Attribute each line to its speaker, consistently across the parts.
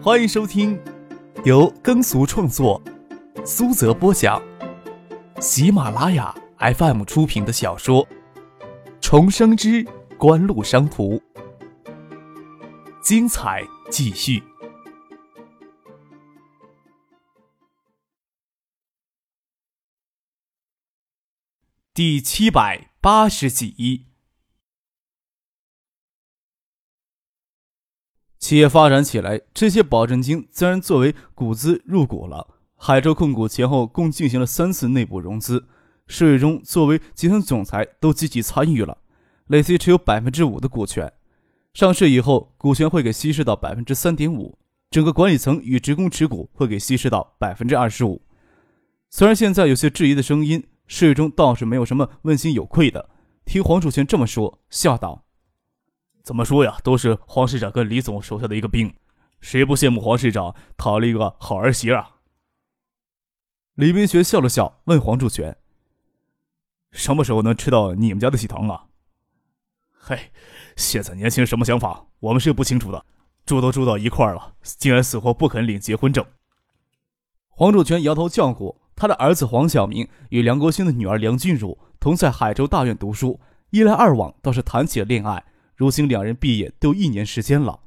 Speaker 1: 欢迎收听由耕俗创作、苏泽播讲、喜马拉雅 FM 出品的小说《重生之官路商途》，精彩继续，第七百八十集。企业发展起来，这些保证金自然作为股资入股了。海州控股前后共进行了三次内部融资，施伟忠作为集团总裁都积极参与了，累计持有百分之五的股权。上市以后，股权会给稀释到百分之三点五，整个管理层与职工持股会给稀释到百分之二十五。虽然现在有些质疑的声音，施伟忠倒是没有什么问心有愧的。听黄楚全这么说，笑道。怎么说呀，都是黄市长跟李总手下的一个兵，谁不羡慕黄市长讨了一个好儿媳啊？李明学笑了笑，问黄柱全：“什么时候能吃到你们家的喜糖啊？”“嘿，现在年轻人什么想法，我们是不清楚的。住都住到一块儿了，竟然死活不肯领结婚证。”黄柱全摇头叫苦，他的儿子黄晓明与梁国兴的女儿梁静茹同在海州大院读书，一来二往倒是谈起了恋爱。如今两人毕业都一年时间了，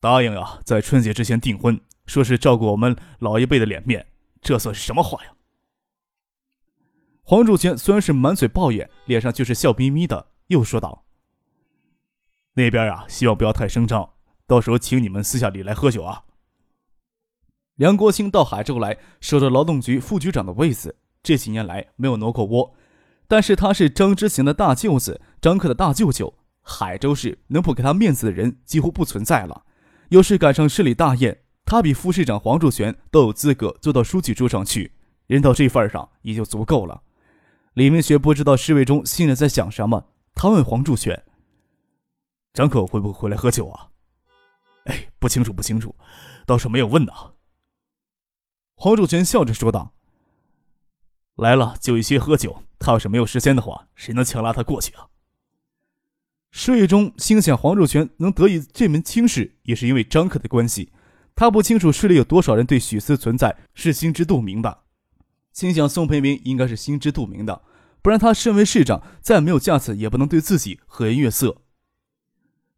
Speaker 1: 答应啊，在春节之前订婚，说是照顾我们老一辈的脸面，这算是什么话呀？黄柱全虽然是满嘴抱怨，脸上却是笑眯眯的，又说道：“那边啊，希望不要太声张，到时候请你们私下里来喝酒啊。”梁国兴到海州来，守着劳动局副局长的位子，这几年来没有挪过窝。但是他是张之行的大舅子，张克的大舅舅。海州市能不给他面子的人几乎不存在了。有事赶上市里大宴，他比副市长黄柱全都有资格坐到书记桌上去。人到这份上也就足够了。李明学不知道侍卫中心里在想什么，他问黄柱全：“张克会不会回来喝酒啊？”“哎，不清楚，不清楚，倒是没有问呢。”黄柱全笑着说道。来了就一些喝酒，他要是没有时间的话，谁能强拉他过去啊？施卫忠心想，黄若泉能得以这门亲事，也是因为张克的关系。他不清楚市里有多少人对许思存在是心知肚明的，心想宋培明应该是心知肚明的，不然他身为市长，再没有架子也不能对自己和颜悦色。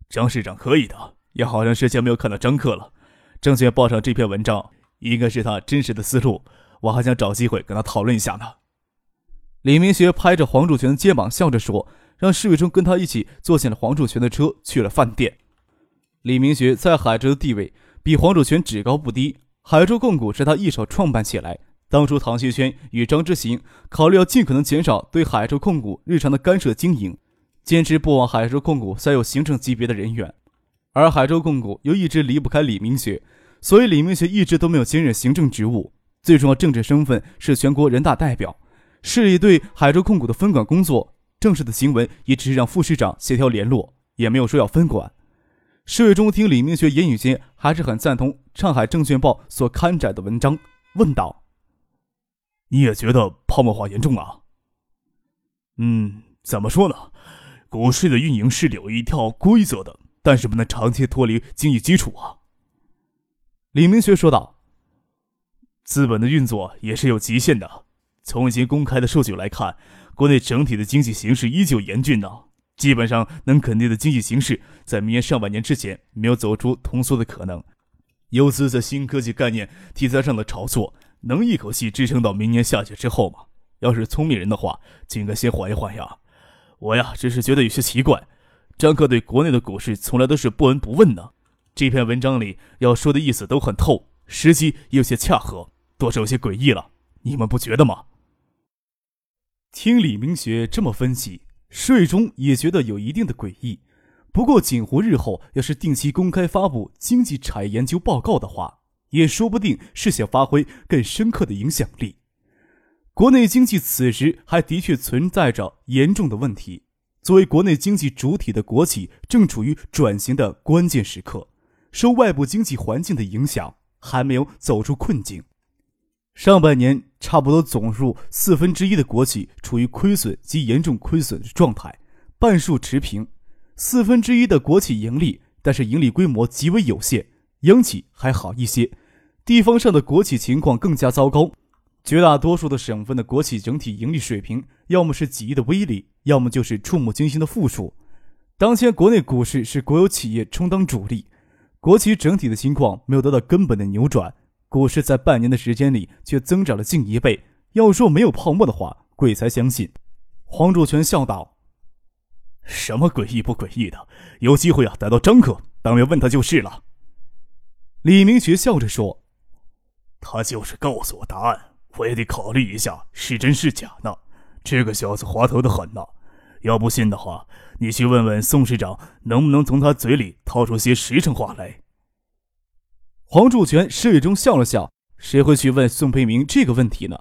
Speaker 1: 张市长可以的，也好长时间没有看到张克了。证券报上这篇文章，应该是他真实的思路。我还想找机会跟他讨论一下呢。李明学拍着黄柱全的肩膀，笑着说：“让施伟忠跟他一起坐进了黄柱全的车，去了饭店。”李明学在海州的地位比黄柱全只高不低。海州控股是他一手创办起来。当初唐学轩与张之行考虑要尽可能减少对海州控股日常的干涉经营，坚持不往海州控股塞有行政级别的人员。而海州控股又一直离不开李明学，所以李明学一直都没有兼任行政职务。最重要政治身份是全国人大代表，市里对海州控股的分管工作，正式的行文也只是让副市长协调联络，也没有说要分管。市委中听李明学言语间还是很赞同《上海证券报》所刊载的文章，问道：“你也觉得泡沫化严重啊？”“嗯，怎么说呢？股市的运营是有一套规则的，但是不能长期脱离经济基础啊。”李明学说道。资本的运作也是有极限的。从一些公开的数据来看，国内整体的经济形势依旧严峻呢。基本上能肯定的经济形势，在明年上半年之前没有走出通缩的可能。游资在新科技概念题材上的炒作，能一口气支撑到明年夏季之后吗？要是聪明人的话，就应该先缓一缓呀。我呀，只是觉得有些奇怪。张克对国内的股市从来都是不闻不问的。这篇文章里要说的意思都很透。时机有些恰合，多少有些诡异了，你们不觉得吗？听李明学这么分析，税中也觉得有一定的诡异。不过锦湖日后要是定期公开发布经济产业研究报告的话，也说不定是想发挥更深刻的影响力。国内经济此时还的确存在着严重的问题。作为国内经济主体的国企，正处于转型的关键时刻，受外部经济环境的影响。还没有走出困境。上半年差不多总数四分之一的国企处于亏损及严重亏损的状态，半数持平。四分之一的国企盈利，但是盈利规模极为有限，央企还好一些，地方上的国企情况更加糟糕。绝大多数的省份的国企整体盈利水平，要么是几亿的微利，要么就是触目惊心的负数。当前国内股市是国有企业充当主力，国企整体的情况没有得到根本的扭转，股市在半年的时间里却增长了近一倍。要说没有泡沫的话，鬼才相信。黄柱全笑道：“
Speaker 2: 什么诡异不诡异的？有机会啊，逮到张克，当面问他就是了。”
Speaker 1: 李明学笑着说：“
Speaker 2: 他就是告诉我答案。”我也得考虑一下是真是假呢。这个小子滑头的很呢。要不信的话，你去问问宋市长，能不能从他嘴里掏出些实诚话来。
Speaker 1: 黄柱全示意中笑了笑，谁会去问宋培明这个问题呢？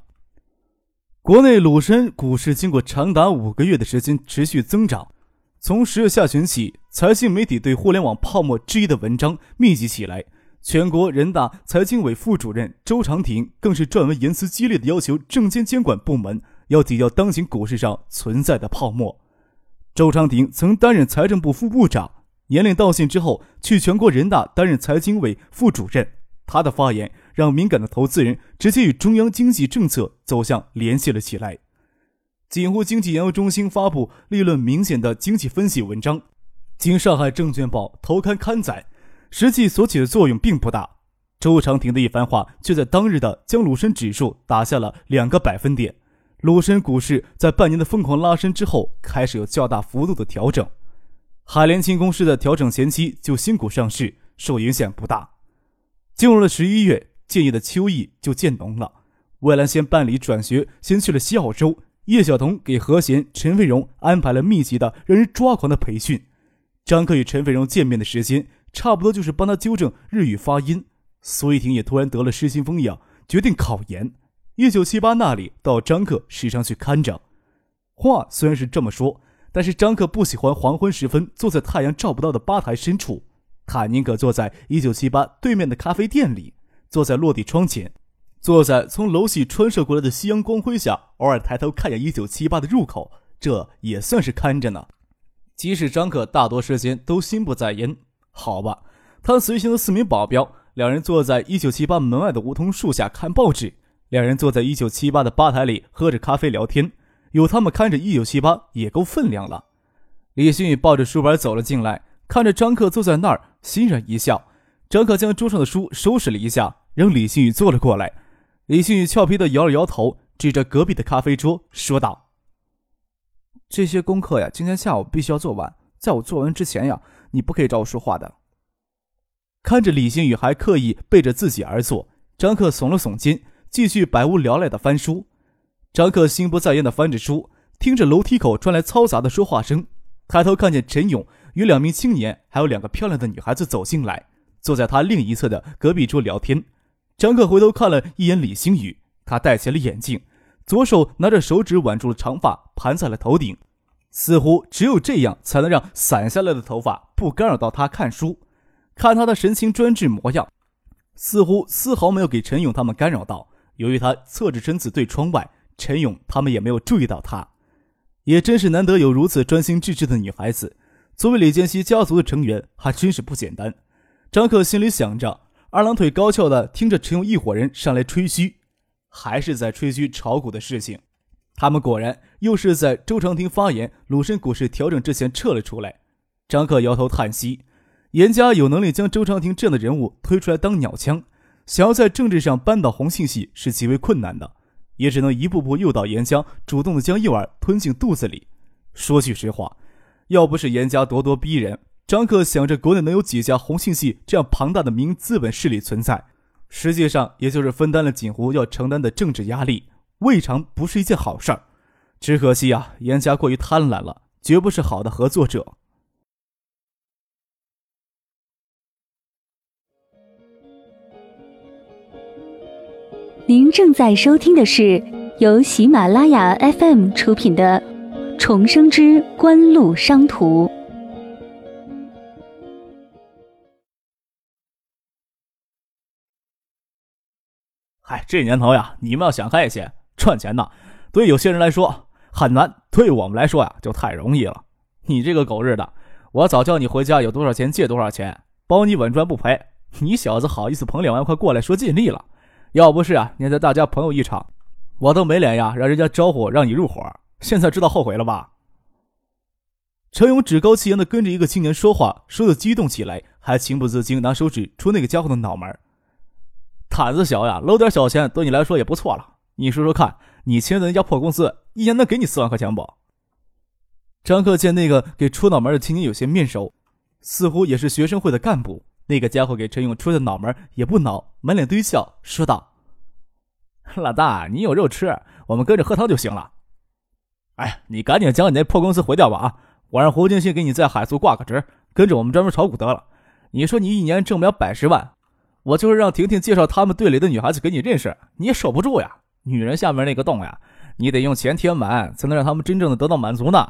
Speaker 1: 国内鲁深股市经过长达五个月的时间持续增长，从十月下旬起，财经媒体对互联网泡沫质疑的文章密集起来。全国人大财经委副主任周长廷更是撰文言辞激烈的要求证监监管部门要抵掉当前股市上存在的泡沫。周长廷曾担任财政部副部长，年龄到现之后去全国人大担任财经委副主任。他的发言让敏感的投资人直接与中央经济政策走向联系了起来。锦湖经济研究中心发布立论明显的经济分析文章，经上海证券报头刊刊载。实际所起的作用并不大。周长廷的一番话，却在当日的将鲁深指数打下了两个百分点。鲁深股市在半年的疯狂拉升之后，开始有较大幅度的调整。海联轻公司在调整前期就新股上市，受影响不大。进入了十一月，建业的秋意就渐浓了。魏兰先办理转学，先去了西澳洲。叶晓彤给何贤、陈飞荣安排了密集的让人抓狂的培训。张克与陈飞荣见面的时间。差不多就是帮他纠正日语发音。苏一婷也突然得了失心疯一样，决定考研。一九七八那里到张克时常去看着。话虽然是这么说，但是张克不喜欢黄昏时分坐在太阳照不到的吧台深处，他宁可坐在一九七八对面的咖啡店里，坐在落地窗前，坐在从楼系穿射过来的夕阳光辉下，偶尔抬头看一眼一九七八的入口，这也算是看着呢。即使张克大多时间都心不在焉。好吧，他随行的四名保镖，两人坐在一九七八门外的梧桐树下看报纸，两人坐在一九七八的吧台里喝着咖啡聊天。有他们看着一九七八也够分量了。李新宇抱着书本走了进来，看着张克坐在那儿，欣然一笑。张克将桌上的书收拾了一下，让李新宇坐了过来。李新宇俏皮地摇了摇头，指着隔壁的咖啡桌说道：“这些功课呀，今天下午必须要做完，在我做完之前呀。”你不可以找我说话的。看着李新宇还刻意背着自己而坐，张克耸了耸肩，继续百无聊赖的翻书。张克心不在焉的翻着书，听着楼梯口传来嘈杂的说话声，抬头看见陈勇与两名青年还有两个漂亮的女孩子走进来，坐在他另一侧的隔壁桌聊天。张克回头看了一眼李星宇，他戴起了眼镜，左手拿着手指挽住了长发，盘在了头顶。似乎只有这样才能让散下来的头发不干扰到他看书。看他的神情专制模样，似乎丝毫没有给陈勇他们干扰到。由于他侧着身子对窗外，陈勇他们也没有注意到他。也真是难得有如此专心致志的女孩子。作为李建熙家族的成员，还真是不简单。张克心里想着，二郎腿高翘的听着陈勇一伙人上来吹嘘，还是在吹嘘炒股的事情。他们果然又是在周长廷发言鲁深股市调整之前撤了出来。张克摇头叹息：严家有能力将周长廷这样的人物推出来当鸟枪，想要在政治上扳倒红信系是极为困难的，也只能一步步诱导严家主动的将诱饵吞进肚子里。说句实话，要不是严家咄咄逼人，张克想着国内能有几家红信系这样庞大的民营资本势力存在，实际上也就是分担了锦湖要承担的政治压力。未尝不是一件好事儿，只可惜啊，严家过于贪婪了，绝不是好的合作者。
Speaker 3: 您正在收听的是由喜马拉雅 FM 出品的《重生之官路商途》。
Speaker 1: 嗨，这年头呀，你们要想开一些。赚钱呢，对有些人来说很难，对我们来说呀就太容易了。你这个狗日的，我早叫你回家，有多少钱借多少钱，包你稳赚不赔。你小子好意思捧两万块过来说尽力了？要不是啊，念在大家朋友一场，我都没脸呀，让人家招呼让你入伙。现在知道后悔了吧？”陈勇趾高气扬的跟着一个青年说话，说的激动起来，还情不自禁拿手指戳那个家伙的脑门。胆子小呀，搂点小钱对你来说也不错了。你说说看，你签的那家破公司，一年能给你四万块钱不？张克见那个给戳脑门的青年有些面熟，似乎也是学生会的干部。那个家伙给陈勇戳的脑门也不恼，满脸堆笑，说道：“老大，你有肉吃，我们跟着喝汤就行了。哎，你赶紧将你那破公司毁掉吧啊！”我让胡金星给你在海苏挂个职，跟着我们专门炒股得了。你说你一年挣不了百十万，我就是让婷婷介绍他们队里的女孩子给你认识，你也守不住呀。女人下面那个洞呀，你得用钱填满，才能让他们真正的得到满足呢。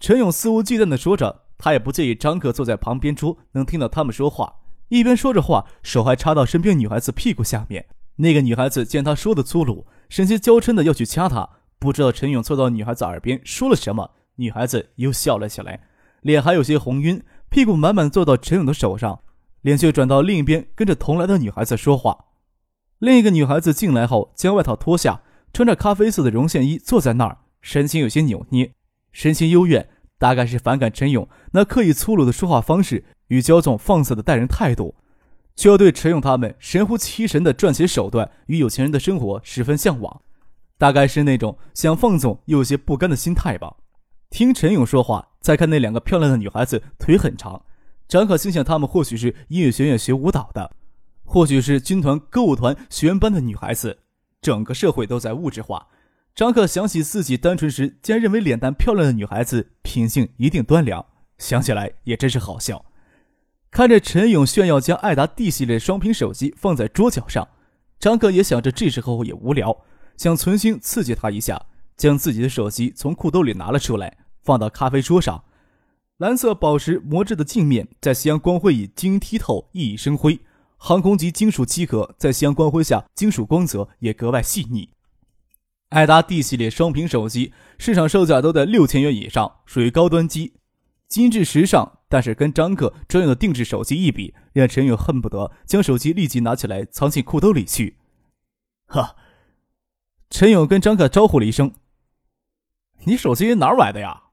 Speaker 1: 陈勇肆无忌惮地说着，他也不介意张克坐在旁边桌能听到他们说话，一边说着话，手还插到身边女孩子屁股下面。那个女孩子见他说的粗鲁，神情娇嗔的要去掐他，不知道陈勇凑到女孩子耳边说了什么。女孩子又笑了起来，脸还有些红晕，屁股满满坐到陈勇的手上，脸却转到另一边，跟着同来的女孩子说话。另一个女孩子进来后，将外套脱下，穿着咖啡色的绒线衣坐在那儿，神情有些扭捏，神情幽怨，大概是反感陈勇那刻意粗鲁的说话方式与骄纵放肆的待人态度，却又对陈勇他们神乎其神的赚钱手段与有钱人的生活十分向往，大概是那种想放纵又有些不甘的心态吧。听陈勇说话，再看那两个漂亮的女孩子，腿很长。张可心想，她们或许是音乐学院学舞蹈的，或许是军团歌舞团学员班的女孩子。整个社会都在物质化。张克想起自己单纯时，竟然认为脸蛋漂亮的女孩子品性一定端良，想起来也真是好笑。看着陈勇炫耀将爱达 D 系列双屏手机放在桌角上，张克也想着这时候也无聊，想存心刺激他一下，将自己的手机从裤兜里拿了出来。放到咖啡桌上，蓝色宝石磨制的镜面在夕阳光辉里晶莹剔透，熠熠生辉。航空级金属机壳在夕阳光辉下，金属光泽也格外细腻。爱达 D 系列双屏手机市场售价都在六千元以上，属于高端机，精致时尚。但是跟张克专用的定制手机一比，让陈勇恨不得将手机立即拿起来藏进裤兜里去。
Speaker 2: 哈，
Speaker 1: 陈勇跟张克招呼了一声：“你手机哪儿买的呀？”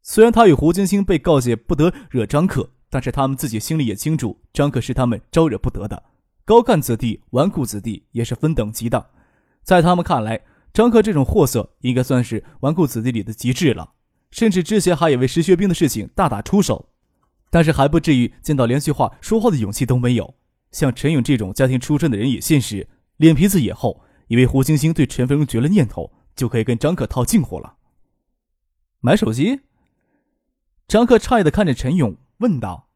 Speaker 1: 虽然他与胡晶晶被告诫不得惹张克，但是他们自己心里也清楚，张克是他们招惹不得的。高干子弟、纨绔子弟也是分等级的，在他们看来，张克这种货色应该算是纨绔子弟里的极致了。甚至之前还以为石学兵的事情大打出手，但是还不至于见到连句话说话的勇气都没有。像陈勇这种家庭出身的人也现实，脸皮子也厚，以为胡星星对陈飞荣绝了念头，就可以跟张克套近乎了。买手机？张克诧异的看着陈勇，问道：“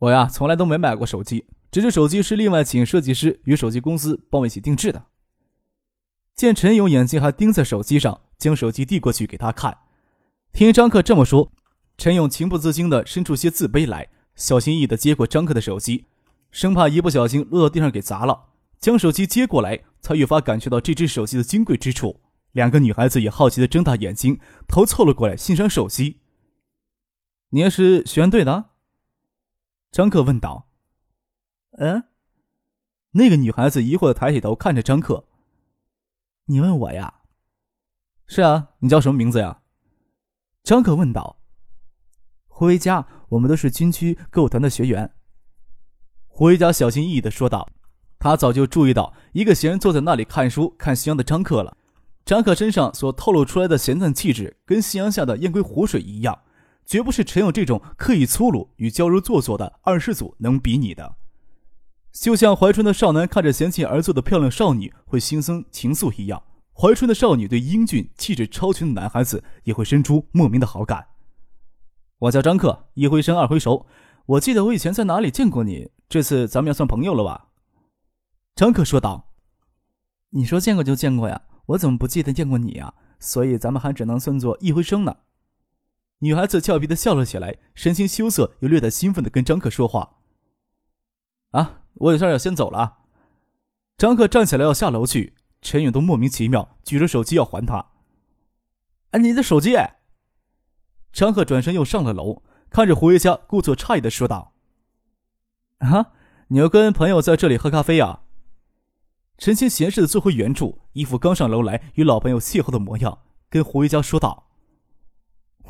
Speaker 1: 我呀，从来都没买过手机，这只手机是另外请设计师与手机公司帮我一起定制的。”见陈勇眼睛还盯在手机上，将手机递过去给他看。听张克这么说，陈勇情不自禁的伸出些自卑来，小心翼翼的接过张克的手机，生怕一不小心落到地上给砸了。将手机接过来，才越发感觉到这只手机的金贵之处。两个女孩子也好奇的睁大眼睛，头凑了过来欣赏手机。你也是学院队的？张克问道。嗯，那个女孩子疑惑的抬起头看着张克。你问我呀？是啊，你叫什么名字呀？张克问道。胡维佳，我们都是军区歌舞团的学员。胡维佳小心翼翼的说道。他早就注意到一个闲人坐在那里看书看夕阳的张克了。张克身上所透露出来的闲淡气质，跟夕阳下的燕归湖水一样。绝不是陈勇这种刻意粗鲁与娇柔做作的二世祖能比拟的。就像怀春的少男看着嫌弃而坐的漂亮少女会心生情愫一样，怀春的少女对英俊气质超群的男孩子也会生出莫名的好感。我叫张克，一回生二回熟。我记得我以前在哪里见过你，这次咱们要算朋友了吧？张克说道。你说见过就见过呀，我怎么不记得见过你呀？所以咱们还只能算作一回生呢。女孩子俏皮的笑了起来，神情羞涩又略带兴奋的跟张克说话：“啊，我有事要先走了。”张克站起来要下楼去，陈勇都莫名其妙举着手机要还他。“哎，你的手机！”张克转身又上了楼，看着胡维佳，故作诧异的说道：“啊，你要跟朋友在这里喝咖啡呀？陈星闲适的坐回原处，一副刚上楼来与老朋友邂逅的模样，跟胡一佳说道：“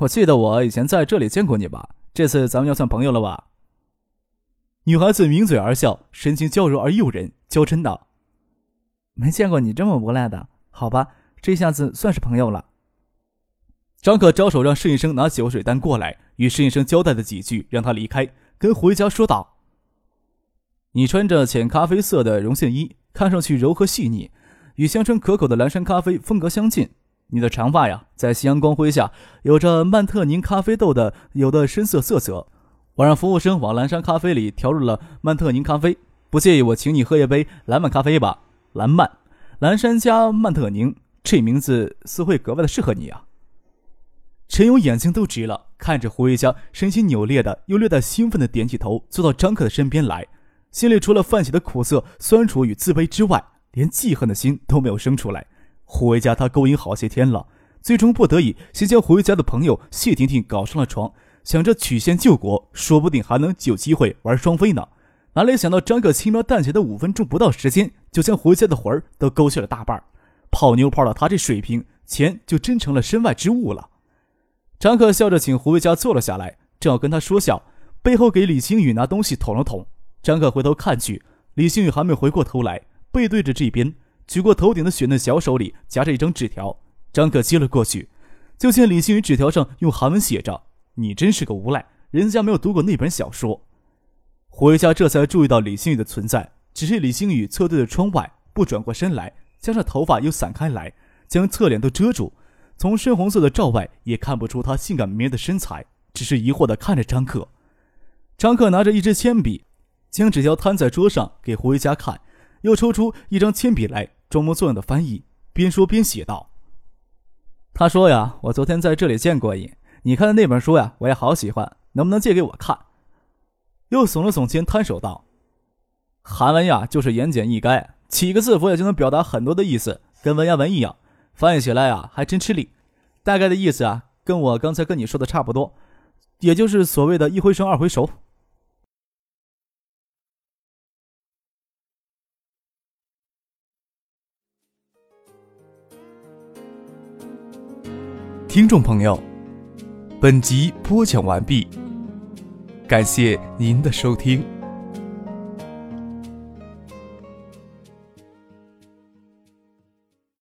Speaker 1: 我记得我以前在这里见过你吧？这次咱们要算朋友了吧？”女孩子抿嘴而笑，神情娇柔而诱人，娇嗔道：“没见过你这么无赖的，好吧，这下子算是朋友了。”张可招手让侍应生拿酒水单过来，与侍应生交代了几句，让他离开，跟胡一佳说道：“你穿着浅咖啡色的绒线衣。”看上去柔和细腻，与香醇可口的蓝山咖啡风格相近。你的长发呀，在夕阳光辉下，有着曼特宁咖啡豆的有的深色色泽。我让服务生往蓝山咖啡里调入了曼特宁咖啡，不介意我请你喝一杯蓝曼咖啡吧？蓝曼，蓝山加曼特宁，这名字似会格外的适合你啊。陈勇眼睛都直了，看着胡一家，身心扭裂的又略带兴奋的点起头，坐到张克的身边来。心里除了泛起的苦涩、酸楚与自卑之外，连记恨的心都没有生出来。胡维家他勾引好些天了，最终不得已先将胡维家的朋友谢婷婷搞上了床，想着曲线救国，说不定还能有机会玩双飞呢。哪里想到张可轻描淡写的五分钟不到时间，就将胡家的魂儿都勾去了大半。泡妞泡到他这水平，钱就真成了身外之物了。张可笑着请胡维家坐了下来，正要跟他说笑，背后给李星宇拿东西捅了捅。张可回头看去，李星宇还没回过头来，背对着这边，举过头顶的雪嫩小手里夹着一张纸条。张可接了过去，就见李星宇纸条上用韩文写着：“你真是个无赖，人家没有读过那本小说。”胡一家这才注意到李星宇的存在，只是李星宇侧对着窗外，不转过身来，加上头发又散开来，将侧脸都遮住，从深红色的罩外也看不出他性感迷人的身材，只是疑惑地看着张可。张可拿着一支铅笔。将纸条摊在桌上给胡维佳看，又抽出一张铅笔来，装模作样的翻译，边说边写道：“他说呀，我昨天在这里见过你，你看的那本书呀，我也好喜欢，能不能借给我看？”又耸了耸肩，摊手道：“韩文呀，就是言简意赅，几个字符也就能表达很多的意思，跟文言文一样，翻译起来啊还真吃力。大概的意思啊，跟我刚才跟你说的差不多，也就是所谓的一回生二回熟。”听众朋友，本集播讲完毕，感谢您的收听。